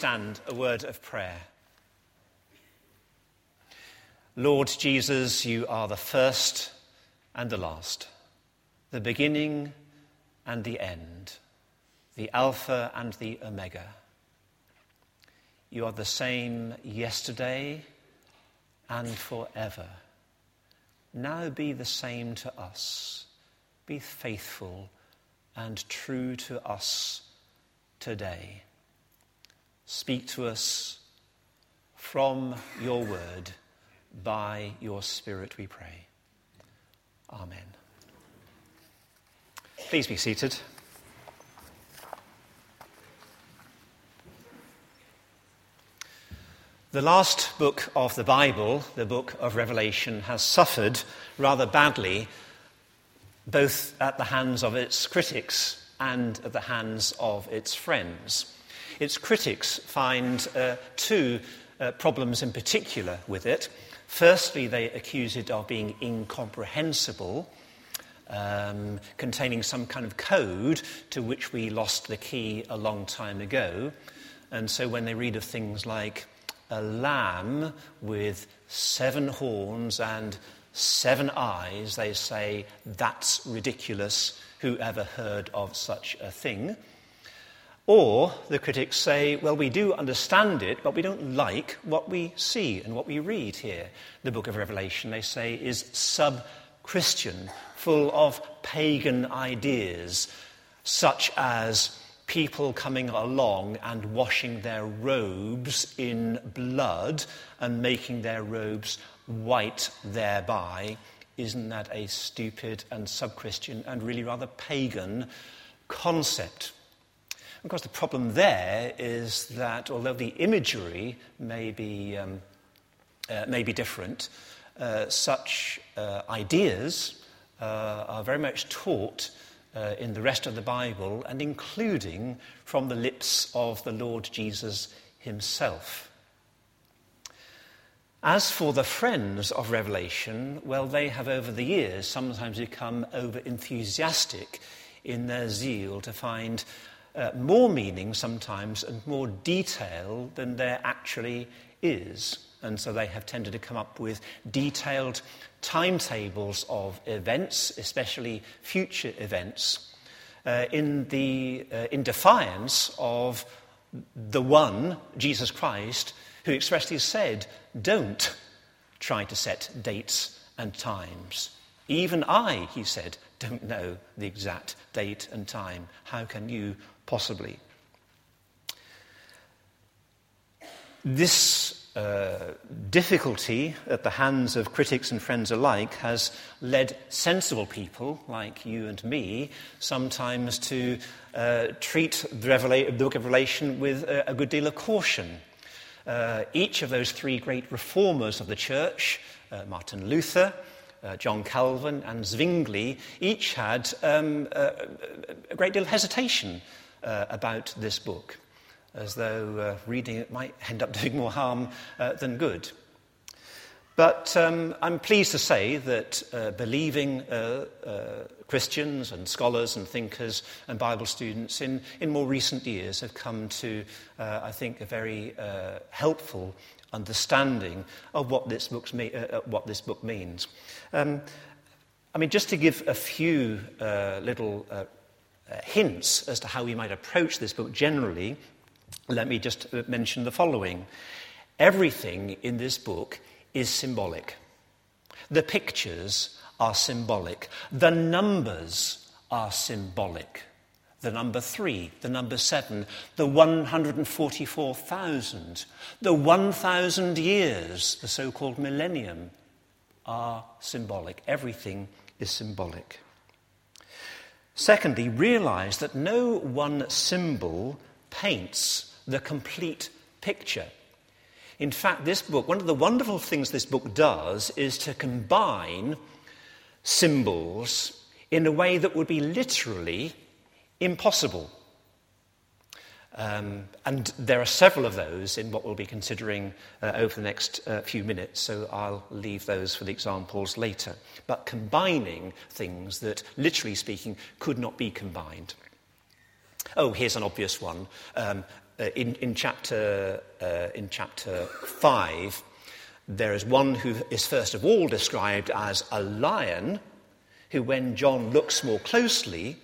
stand, a word of prayer. Lord Jesus, you are the first and the last, the beginning and the end, the Alpha and the Omega. You are the same yesterday and forever. Now be the same to us. Be faithful and true to us today. Speak to us from your word by your Spirit, we pray. Amen. Please be seated. The last book of the Bible, the book of Revelation, has suffered rather badly both at the hands of its critics and at the hands of its friends. Its critics find uh, two uh, problems in particular with it. Firstly, they accuse it of being incomprehensible, um, containing some kind of code to which we lost the key a long time ago. And so when they read of things like a lamb with seven horns and seven eyes, they say, that's ridiculous. Who ever heard of such a thing? Or the critics say, well, we do understand it, but we don't like what we see and what we read here. The book of Revelation, they say, is sub Christian, full of pagan ideas, such as people coming along and washing their robes in blood and making their robes white thereby. Isn't that a stupid and sub Christian and really rather pagan concept? Of course, the problem there is that although the imagery may be, um, uh, may be different, uh, such uh, ideas uh, are very much taught uh, in the rest of the Bible and including from the lips of the Lord Jesus himself. As for the friends of Revelation, well, they have over the years sometimes become over enthusiastic in their zeal to find uh, more meaning sometimes and more detail than there actually is. And so they have tended to come up with detailed timetables of events, especially future events, uh, in, the, uh, in defiance of the one, Jesus Christ, who expressly said, Don't try to set dates and times. Even I, he said, don't know the exact date and time. How can you possibly? This uh, difficulty at the hands of critics and friends alike has led sensible people like you and me sometimes to uh, treat the, Revela- the, book of Revelation with a, a good deal of caution. Uh, each of those three great reformers of the church, uh, Martin Luther, uh, John Calvin, and Zwingli, each had um, a, a, great deal of hesitation uh, about this book, as though uh, reading it might end up doing more harm uh, than good. But um, I'm pleased to say that uh, believing uh, uh, Christians and scholars and thinkers and Bible students in, in more recent years have come to, uh, I think, a very helpful understanding of what this, book's me- what this book means. Um, I mean, just to give a few little Uh, hints as to how we might approach this book generally, let me just uh, mention the following. Everything in this book is symbolic. The pictures are symbolic. The numbers are symbolic. The number three, the number seven, the 144,000, the 1,000 years, the so called millennium, are symbolic. Everything is symbolic. Secondly, realize that no one symbol paints the complete picture. In fact, this book, one of the wonderful things this book does is to combine symbols in a way that would be literally impossible. Um, and there are several of those in what we'll be considering uh, over the next uh, few minutes, so I'll leave those for the examples later. But combining things that, literally speaking, could not be combined. Oh, here's an obvious one. Um, uh, in, in, chapter, uh, in chapter 5, there is one who is first of all described as a lion, who, when John looks more closely,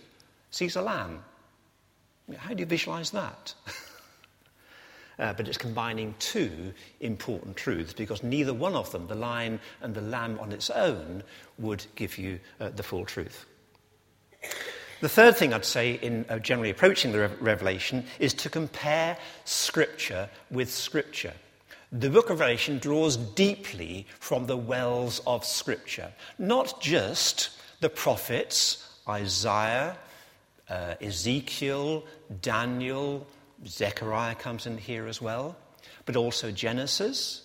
sees a lamb. How do you visualize that? uh, but it's combining two important truths because neither one of them, the lion and the lamb on its own, would give you uh, the full truth. The third thing I'd say in uh, generally approaching the Re- Revelation is to compare Scripture with Scripture. The book of Revelation draws deeply from the wells of Scripture, not just the prophets, Isaiah, uh, Ezekiel, Daniel, Zechariah comes in here as well, but also Genesis,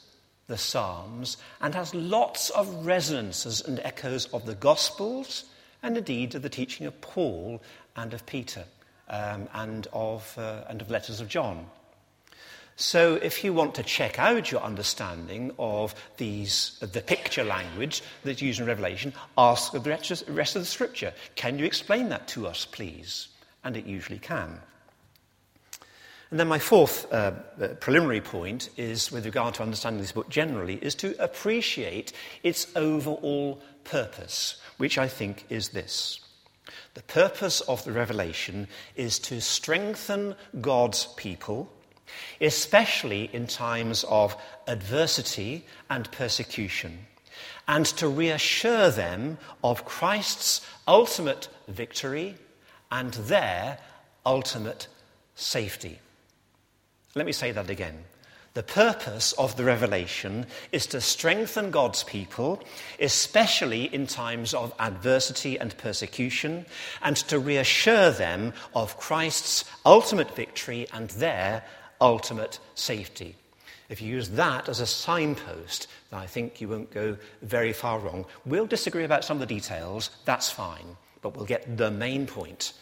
the Psalms, and has lots of resonances and echoes of the Gospels and indeed of the teaching of Paul and of Peter um, and, of, uh, and of letters of John. So, if you want to check out your understanding of these, the picture language that's used in Revelation, ask the rest of the scripture. Can you explain that to us, please? And it usually can. And then my fourth uh, uh, preliminary point is, with regard to understanding this book generally, is to appreciate its overall purpose, which I think is this. The purpose of the revelation is to strengthen God's people, especially in times of adversity and persecution, and to reassure them of Christ's ultimate victory and their ultimate safety. Let me say that again. The purpose of the revelation is to strengthen God's people, especially in times of adversity and persecution, and to reassure them of Christ's ultimate victory and their ultimate safety. If you use that as a signpost, then I think you won't go very far wrong. We'll disagree about some of the details, that's fine, but we'll get the main point.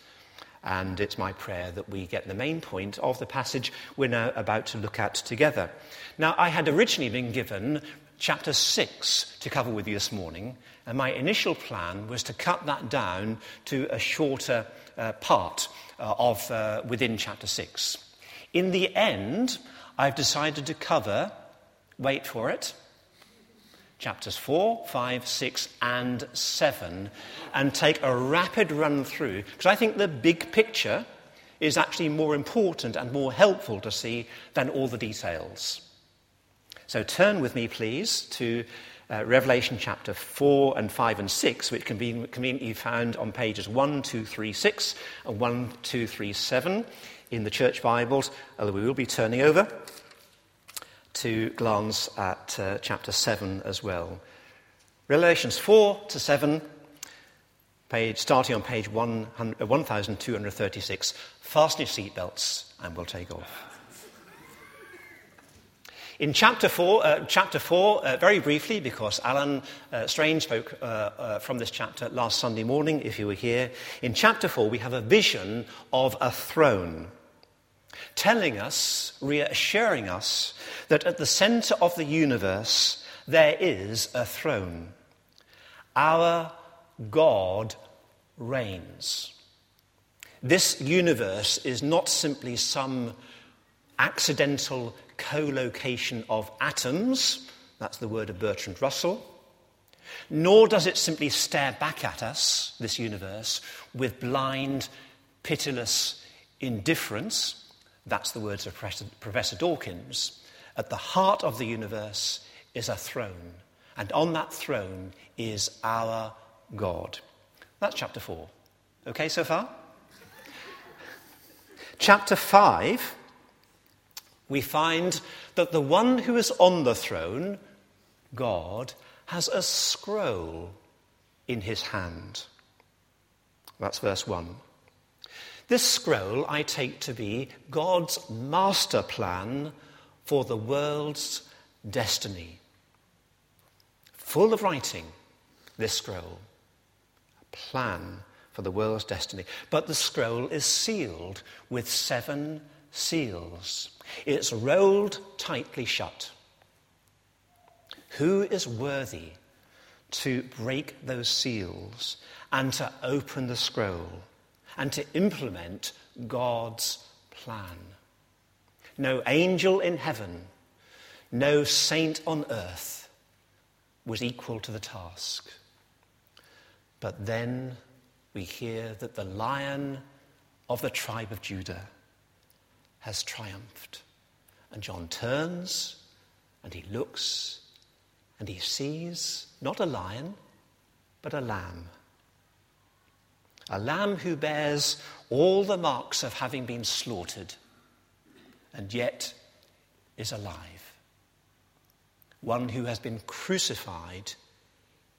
and it's my prayer that we get the main point of the passage we're now about to look at together. Now, I had originally been given chapter 6 to cover with you this morning, and my initial plan was to cut that down to a shorter uh, part uh, of uh, within chapter 6. In the end, I've decided to cover, wait for it, chapters 4, 5, 6, and 7, and take a rapid run through, because I think the big picture is actually more important and more helpful to see than all the details. So turn with me, please, to uh, Revelation chapter 4 and 5 and 6, which can be conveniently found on pages 1, 2, 3, 6 and 1, 2, 3, 7 in the church Bibles, although we will be turning over to glance at uh, chapter 7 as well. Revelations 4 to 7, page, starting on page 1236. Fasten your seatbelts and we'll take off. In chapter 4, uh, chapter four uh, very briefly, because Alan uh, Strange spoke uh, uh, from this chapter last Sunday morning, if you were here, in chapter 4 we have a vision of a throne telling us, reassuring us, that at the center of the universe there is a throne. Our God reigns. This universe is not simply some accidental co location of atoms, that's the word of Bertrand Russell, nor does it simply stare back at us, this universe, with blind, pitiless indifference. That's the words of Professor Dawkins. At the heart of the universe is a throne, and on that throne is our God. That's chapter 4. Okay so far? chapter 5, we find that the one who is on the throne, God, has a scroll in his hand. That's verse 1. This scroll I take to be God's master plan for the world's destiny. Full of writing, this scroll. A plan for the world's destiny. But the scroll is sealed with seven seals. It's rolled tightly shut. Who is worthy to break those seals and to open the scroll? And to implement God's plan. no angel in heaven, no saint on earth was equal to the task. But then we hear that the lion of the tribe of Judah has triumphed. And John turns and he looks and he sees not a lion, but a lamb. A lamb who bears all the marks of having been slaughtered and yet is alive. One who has been crucified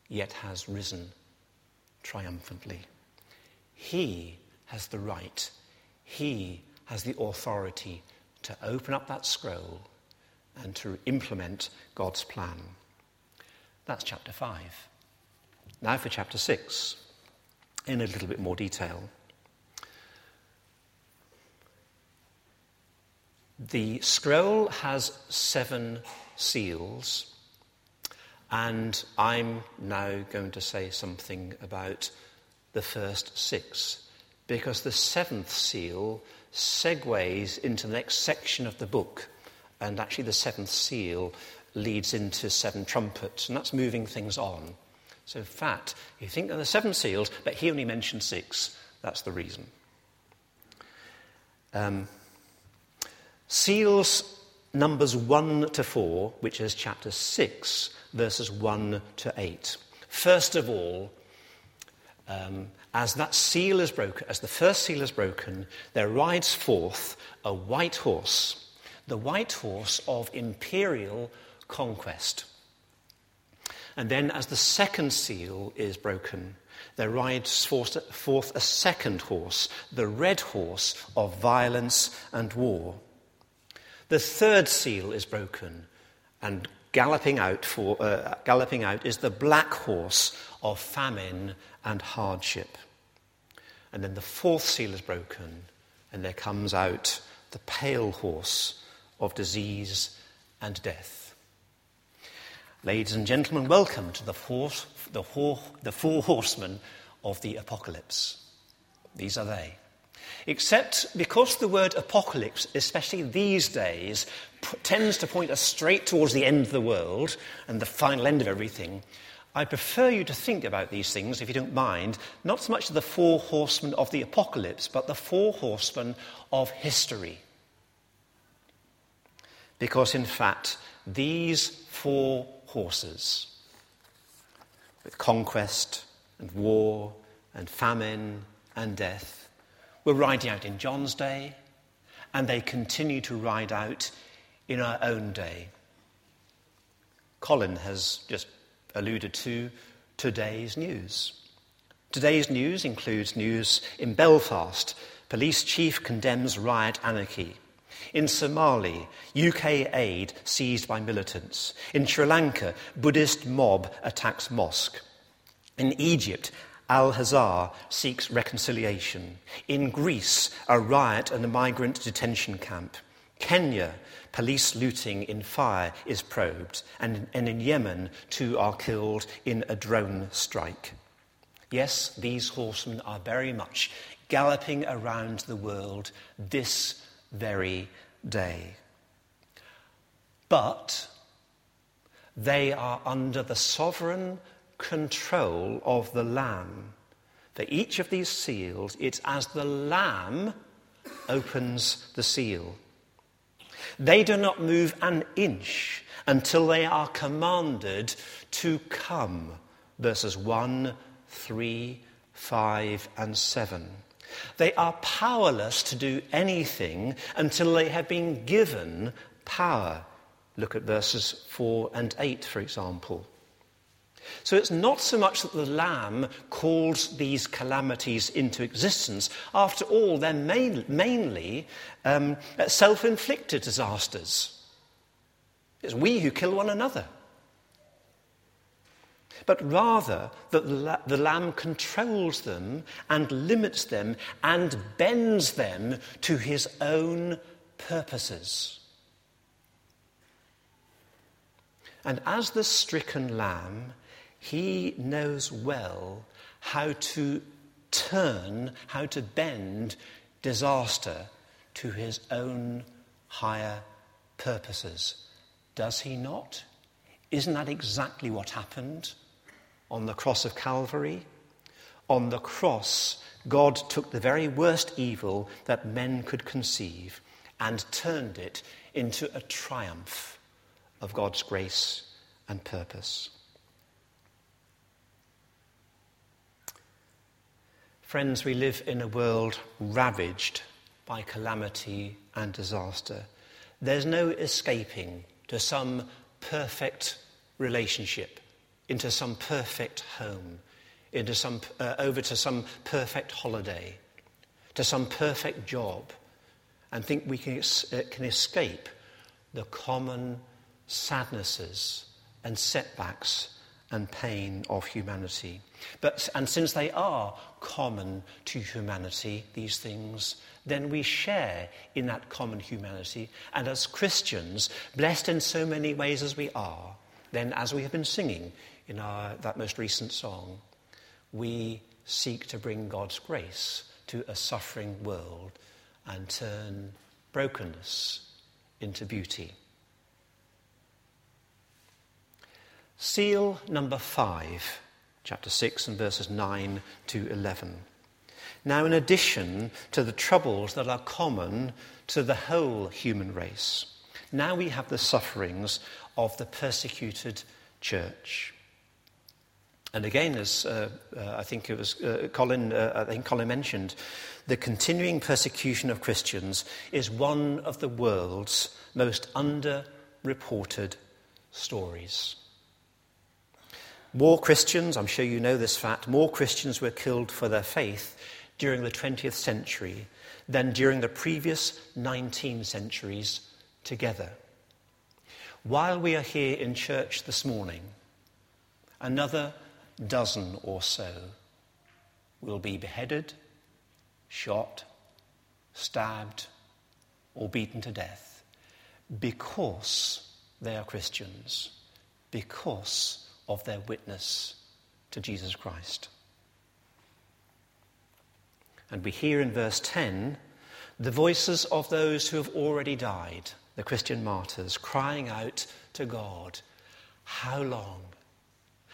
yet has risen triumphantly. He has the right, he has the authority to open up that scroll and to implement God's plan. That's chapter 5. Now for chapter 6, in a little bit more detail. The scroll has seven seals, and I'm now going to say something about the first six, because the seventh seal segues into the next section of the book, and actually the seventh seal leads into seven trumpets, and that's moving things on. So, fat. you think there are seven seals, but he only mentioned six. That's the reason. Um, Seals numbers 1 to 4, which is chapter 6, verses 1 to 8. First of all, um, as that seal is broken, as the first seal is broken, there rides forth a white horse, the white horse of imperial conquest. And then, as the second seal is broken, there rides forth a second horse, the red horse of violence and war. The third seal is broken, and galloping out, for, uh, galloping out is the black horse of famine and hardship. And then the fourth seal is broken, and there comes out the pale horse of disease and death. Ladies and gentlemen, welcome to the four, the, four, the four horsemen of the apocalypse. These are they. Except because the word apocalypse, especially these days, p- tends to point us straight towards the end of the world and the final end of everything, I prefer you to think about these things, if you don't mind, not so much the four horsemen of the apocalypse, but the four horsemen of history. Because, in fact, these four horses, with conquest and war and famine and death, were riding out in John's day, and they continue to ride out in our own day. Colin has just alluded to today's news. Today's news includes news in Belfast. Police chief condemns riot anarchy. In Somali, UK aid seized by militants. In Sri Lanka, Buddhist mob attacks mosque. In Egypt, Al-Azhar seeks reconciliation. In Greece, a riot and a migrant detention camp. Kenya, police looting in fire is probed. And, and in Yemen, two are killed in a drone strike. Yes, these horsemen are very much galloping around the world this very day. But they are under the sovereign control of the Lamb. For each of these seals, it's as the Lamb opens the seal. They do not move an inch until they are commanded to come. Verses 1, 3, 5, and 7. They are powerless to do anything until they have been given power. Look at verses 4 and 8, for example. So it's not so much that the Lamb calls these calamities into existence. After all, they're main, mainly um, self inflicted disasters. It's we who kill one another. But rather that the Lamb controls them and limits them and bends them to his own purposes. And as the stricken lamb, he knows well how to turn, how to bend disaster to his own higher purposes. Does he not? Isn't that exactly what happened on the cross of Calvary? On the cross, God took the very worst evil that men could conceive and turned it into a triumph of God's grace and purpose. Friends, we live in a world ravaged by calamity and disaster. There's no escaping to some perfect relationship, into some perfect home, into some, uh, over to some perfect holiday, to some perfect job, and think we can, uh, can escape the common sadnesses and setbacks and pain of humanity. But, and since they are common to humanity, these things, then we share in that common humanity. And as Christians, blessed in so many ways as we are, then as we have been singing in our, that most recent song, we seek to bring God's grace to a suffering world and turn brokenness into beauty. Seal number five, chapter 6 and verses 9 to 11. Now, in addition to the troubles that are common to the whole human race, now we have the sufferings of the persecuted church. And again, as uh, uh, I think it was uh, Colin, uh, I think Colin mentioned, the continuing persecution of Christians is one of the world's most underreported stories. More Christians, I'm sure you know this fact, more Christians were killed for their faith during the 20th century than during the previous 19 centuries together. While we are here in church this morning, another dozen or so will be beheaded, shot, stabbed, or beaten to death because they are Christians, because of their witness to Jesus Christ. And we hear in verse 10 the voices of those who have already died, the Christian martyrs, crying out to God, How long?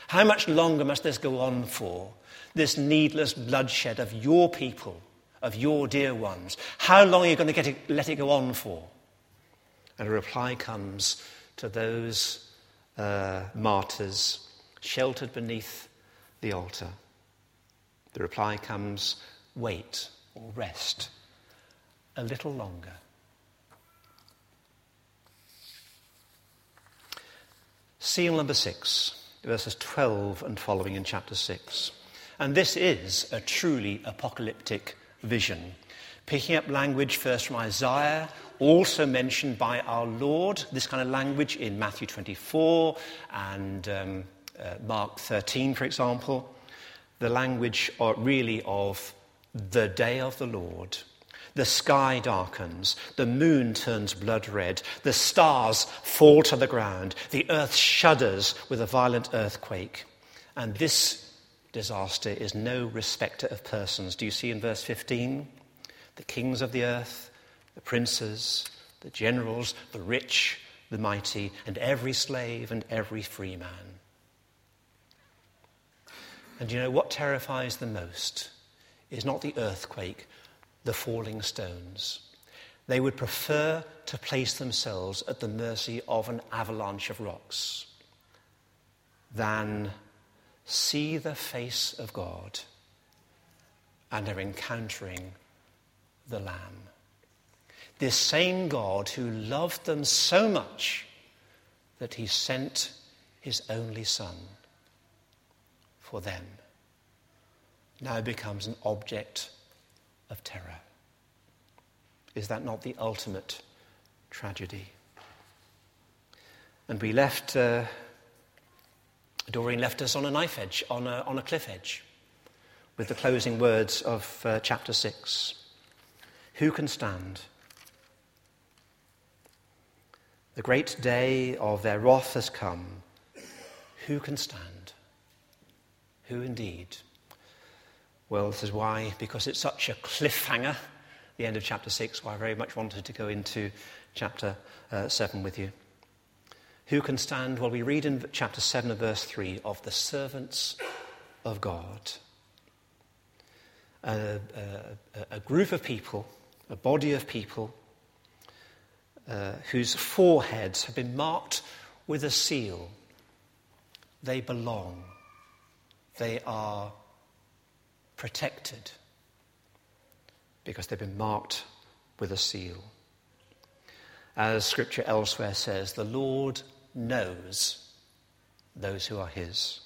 How much longer must this go on for? This needless bloodshed of your people, of your dear ones. How long are you going to it, let it go on for? And a reply comes to those uh, martyrs sheltered beneath the altar. The reply comes wait or rest a little longer. Seal number six, verses 12 and following in chapter 6. And this is a truly apocalyptic vision. Picking up language first from Isaiah, also mentioned by our Lord, this kind of language in Matthew 24 and um, uh, Mark 13, for example, the language really of the day of the Lord. The sky darkens, the moon turns blood red, the stars fall to the ground, the earth shudders with a violent earthquake. And this disaster is no respecter of persons. Do you see in verse 15? The kings of the earth, the princes, the generals, the rich, the mighty, and every slave and every free man. And you know what terrifies the most is not the earthquake, the falling stones. They would prefer to place themselves at the mercy of an avalanche of rocks than see the face of God and are encountering the Lamb. This same God who loved them so much that he sent his only Son for them now becomes an object of terror. Is that not the ultimate tragedy? And we left, uh, Doreen left us on a knife edge, on a, on a cliff edge, with the closing words of uh, chapter 6. Who can stand? The great day of their wrath has come. Who can stand? Who indeed? Well, this is why, because it's such a cliffhanger the end of chapter 6, why I very much wanted to go into chapter uh, 7 with you. Who can stand? Well, we read in chapter 7 of verse 3 of the servants of God. A, a, a group of people, a body of people, uh, whose foreheads have been marked with a seal. They belong. They are protected because they've been marked with a seal. As scripture elsewhere says, the Lord knows those who are his.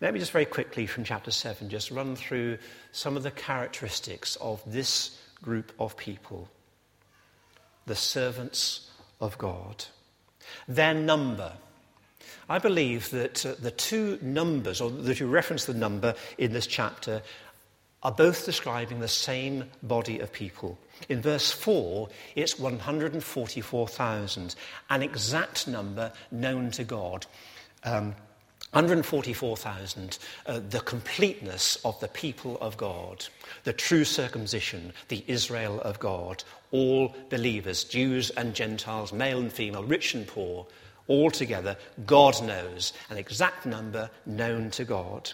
Let me just very quickly from chapter 7 just run through some of the characteristics of this group of people, the servants of God. Their number. I believe that uh, the two numbers, or that you reference the number in this chapter, are both describing the same body of people. In verse 4, it's 144,000, an exact number known to God. Um, 144,000, uh, the completeness of the people of God, the true circumcision, the Israel of God, all believers, Jews and Gentiles, male and female, rich and poor, all together, God knows, an exact number known to God.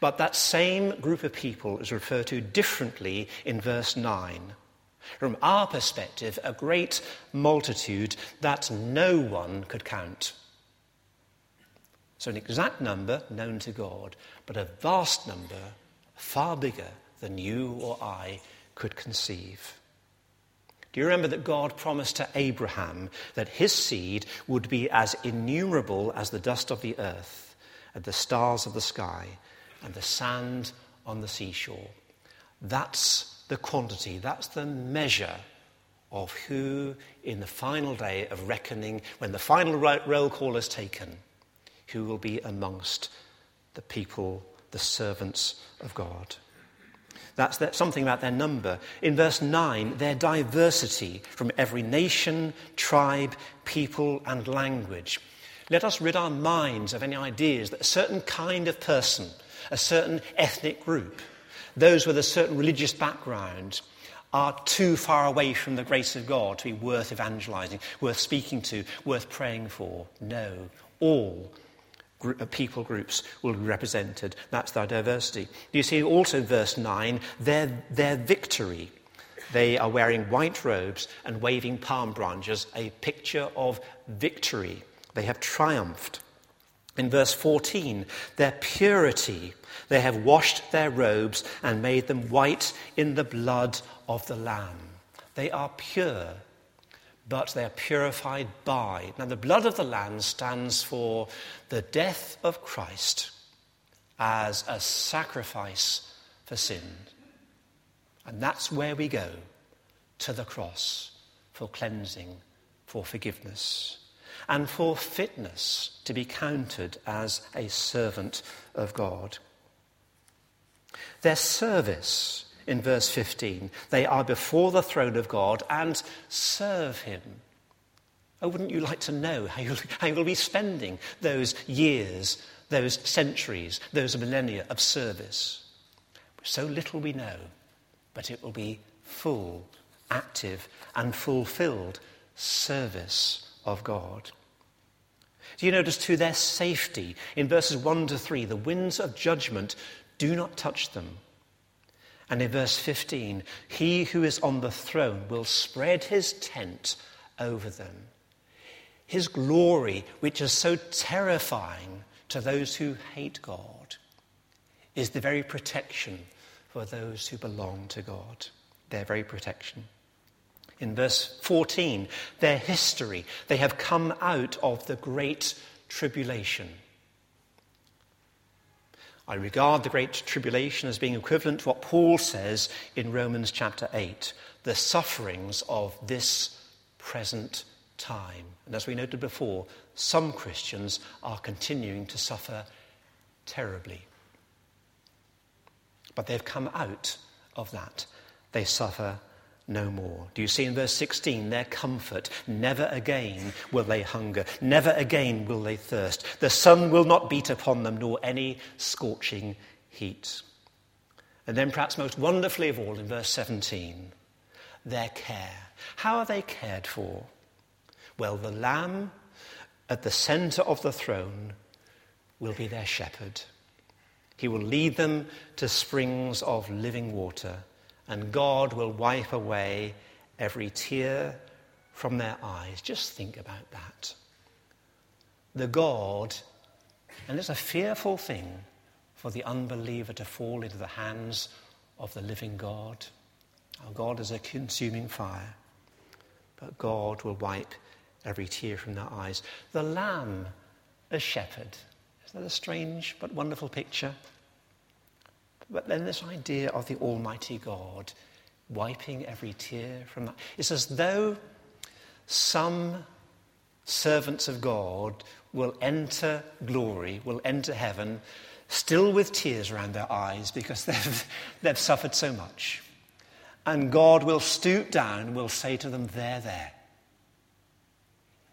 But that same group of people is referred to differently in verse 9. From our perspective, a great multitude that no one could count. So, an exact number known to God, but a vast number, far bigger than you or I could conceive. Do you remember that God promised to Abraham that his seed would be as innumerable as the dust of the earth, and the stars of the sky, and the sand on the seashore. That's the quantity, that's the measure of who, in the final day of reckoning, when the final roll call is taken, who will be amongst the people, the servants of God. That's something about their number. In verse 9, their diversity from every nation, tribe, people, and language. Let us rid our minds of any ideas that a certain kind of person, a certain ethnic group, those with a certain religious background, are too far away from the grace of God to be worth evangelizing, worth speaking to, worth praying for. No, all uh, people groups will be represented. That's their diversity. You see also in verse 9 their, their victory. They are wearing white robes and waving palm branches, a picture of victory. They have triumphed. In verse 14, their purity. They have washed their robes and made them white in the blood of the Lamb. They are pure, but they are purified by. Now, the blood of the Lamb stands for the death of Christ as a sacrifice for sin. And that's where we go to the cross for cleansing, for forgiveness and for fitness to be counted as a servant of God. Their service in verse 15, they are before the throne of God and serve him. Oh, wouldn't you like to know how you'll, how you'll be spending those years, those centuries, those millennia of service? So little we know, but it will be full, active, and fulfilled service of God. Do you notice to their safety in verses 1 to 3, the winds of judgment do not touch them. And in verse 15, he who is on the throne will spread his tent over them. His glory, which is so terrifying to those who hate God, is the very protection for those who belong to God. Their very protection in verse 14, their history. They have come out of the great tribulation. I regard the Great Tribulation as being equivalent to what Paul says in Romans chapter 8 the sufferings of this present time. And as we noted before, some Christians are continuing to suffer terribly. But they've come out of that. They suffer no more. Do you see in verse 16 their comfort? Never again will they hunger, never again will they thirst. The sun will not beat upon them, nor any scorching heat. And then, perhaps most wonderfully of all, in verse 17, their care. How are they cared for? Well, the Lamb at the center of the throne will be their shepherd. He will lead them to springs of living water, and God will wipe away every tear from their eyes. Just think about that. The God, and it's a fearful thing for the unbeliever to fall into the hands of the living God. Our God is a consuming fire, but God will wipe every tear from their eyes. The Lamb, a shepherd. Isn't that a strange but wonderful picture? But then this idea of the Almighty God wiping every tear from that. It's as though some servants of God will enter glory, will enter heaven, still with tears around their eyes because they've, they've suffered so much. And God will stoop down and will say to them, There, there.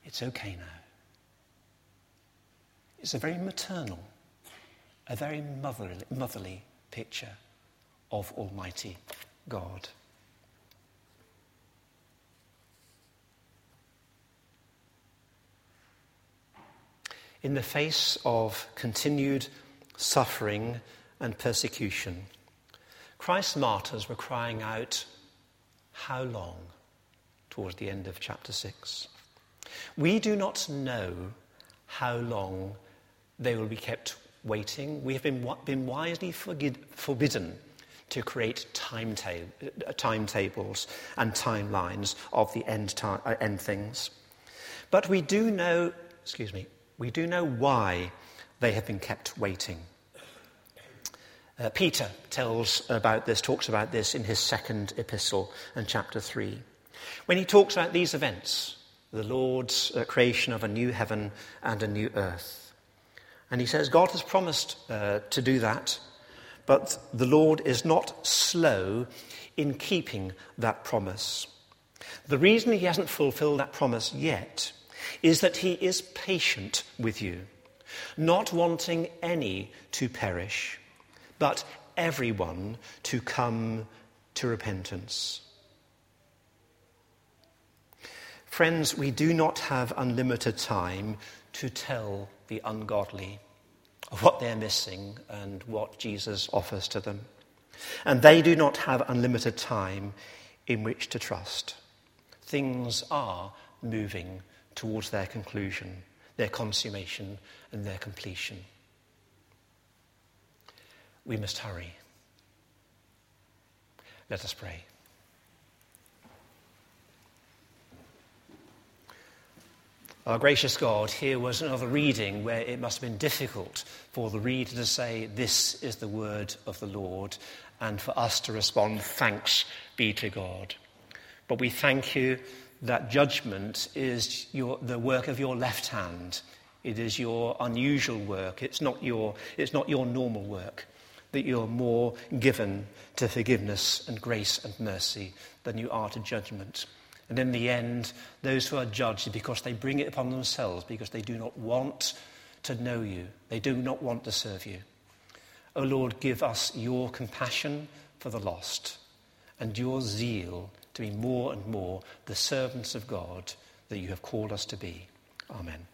It's okay now. It's a very maternal, a very motherly, motherly picture of Almighty God. In the face of continued suffering and persecution, Christ's martyrs were crying out, How long? towards the end of chapter 6. We do not know how long they will be kept waiting. We have been, been wisely forbidden to create uh, timetables and timelines of the end, uh, end things. But we do know, excuse me, we do know why they have been kept waiting. Uh, Peter tells about this, talks about this in his second epistle and chapter 3. When he talks about these events, the Lord's uh, creation of a new heaven and a new earth. And he says, God has promised uh, to do that, but the Lord is not slow in keeping that promise. The reason he hasn't fulfilled that promise yet is that he is patient with you, not wanting any to perish, but everyone to come to repentance. Friends, we do not have unlimited time to tell the ungodly of what they're missing and what Jesus offers to them. And they do not have unlimited time in which to trust. Things are moving towards their conclusion, their consummation, and their completion. We must hurry. Let us pray. Our gracious God, here was another reading where it must have been difficult for the reader to say, This is the word of the Lord, and for us to respond, Thanks be to God. But we thank you that judgment is your, the work of your left hand. It is your unusual work. It's not your, it's not your normal work. That you're more given to forgiveness and grace and mercy than you are to judgment. And in the end, those who are judged because they bring it upon themselves, because they do not want to know you, they do not want to serve you. O oh Lord, give us your compassion for the lost and your zeal to be more and more the servants of God that you have called us to be. Amen.